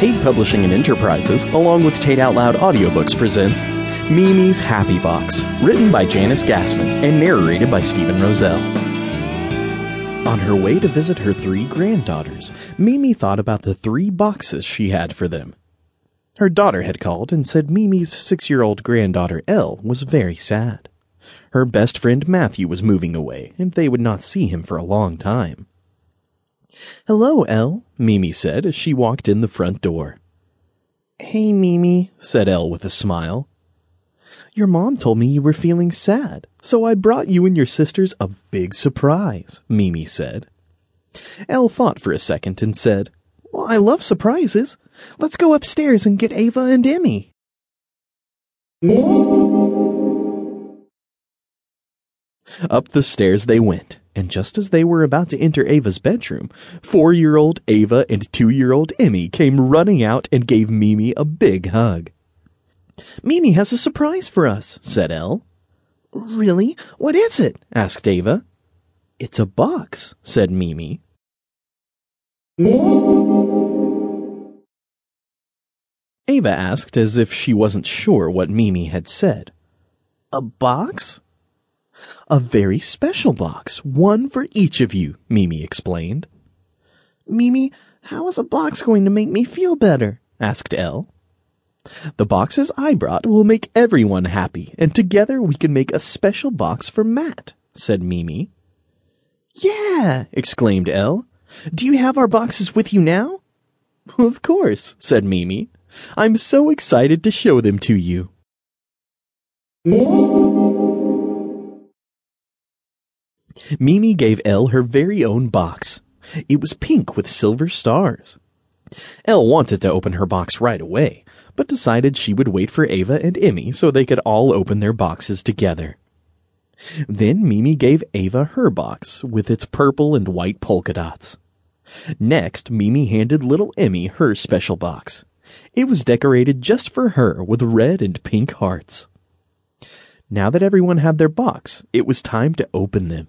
Tate Publishing and Enterprises, along with Tate Out Loud Audiobooks, presents Mimi's Happy Box, written by Janice Gassmann and narrated by Stephen Rozzell. On her way to visit her three granddaughters, Mimi thought about the three boxes she had for them. Her daughter had called and said Mimi's six year old granddaughter Elle was very sad. Her best friend Matthew was moving away, and they would not see him for a long time. Hello, Elle, Mimi said as she walked in the front door. Hey, Mimi, said Elle with a smile. Your mom told me you were feeling sad, so I brought you and your sisters a big surprise, Mimi said. Elle thought for a second and said, well, I love surprises. Let's go upstairs and get Ava and Emmy. Up the stairs they went, and just as they were about to enter Ava's bedroom, four year old Ava and two year old Emmy came running out and gave Mimi a big hug. Mimi has a surprise for us, said Elle. Really? What is it? asked Ava. It's a box, said Mimi. Ava asked as if she wasn't sure what Mimi had said. A box? A very special box, one for each of you, Mimi explained. Mimi, how is a box going to make me feel better? asked Elle. The boxes I brought will make everyone happy, and together we can make a special box for Matt, said Mimi. Yeah, exclaimed Elle. Do you have our boxes with you now? Of course, said Mimi. I'm so excited to show them to you. Mimi gave Elle her very own box. It was pink with silver stars. Elle wanted to open her box right away, but decided she would wait for Ava and Emmy so they could all open their boxes together. Then Mimi gave Ava her box with its purple and white polka dots. Next, Mimi handed little Emmy her special box. It was decorated just for her with red and pink hearts. Now that everyone had their box, it was time to open them.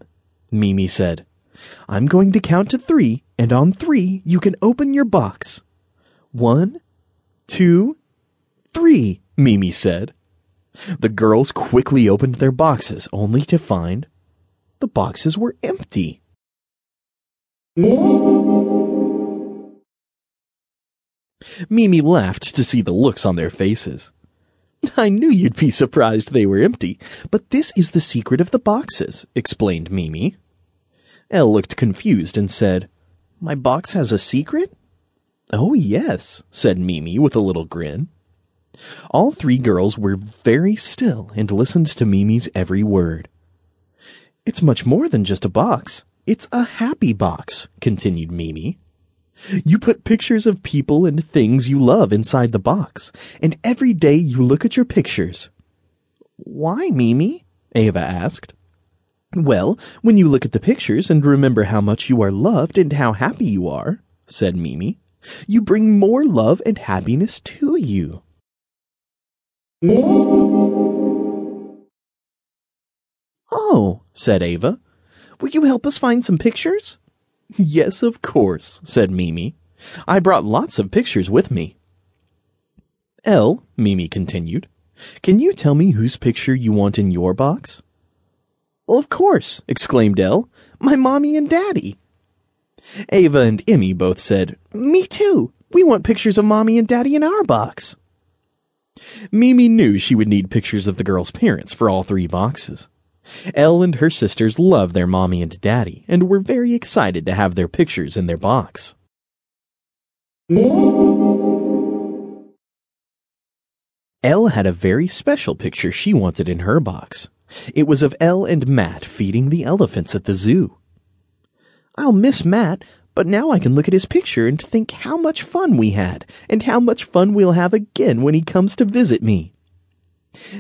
Mimi said, I'm going to count to three, and on three you can open your box. One, two, three, Mimi said. The girls quickly opened their boxes, only to find the boxes were empty. Mimi laughed to see the looks on their faces. I knew you'd be surprised they were empty, but this is the secret of the boxes, explained Mimi. Elle looked confused and said, My box has a secret? Oh, yes, said Mimi with a little grin. All three girls were very still and listened to Mimi's every word. It's much more than just a box. It's a happy box, continued Mimi. You put pictures of people and things you love inside the box, and every day you look at your pictures. Why, Mimi? Ava asked. Well, when you look at the pictures and remember how much you are loved and how happy you are, said Mimi, you bring more love and happiness to you. Oh, said Ava. Will you help us find some pictures? Yes, of course, said Mimi. I brought lots of pictures with me. Elle, Mimi continued, can you tell me whose picture you want in your box? of course, exclaimed Elle. My mommy and daddy. Ava and Emmy both said, Me too. We want pictures of mommy and daddy in our box. Mimi knew she would need pictures of the girls' parents for all three boxes. Elle and her sisters love their mommy and daddy and were very excited to have their pictures in their box. Elle had a very special picture she wanted in her box. It was of Elle and Matt feeding the elephants at the zoo. I'll miss Matt, but now I can look at his picture and think how much fun we had, and how much fun we'll have again when he comes to visit me.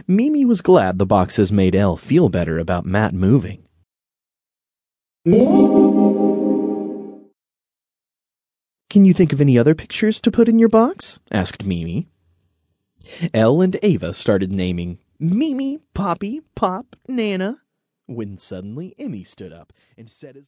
Mimi was glad the boxes made Elle feel better about Matt moving. Can you think of any other pictures to put in your box? asked Mimi. Elle and Ava started naming Mimi, Poppy, Pop, Nana, when suddenly Emmy stood up and said as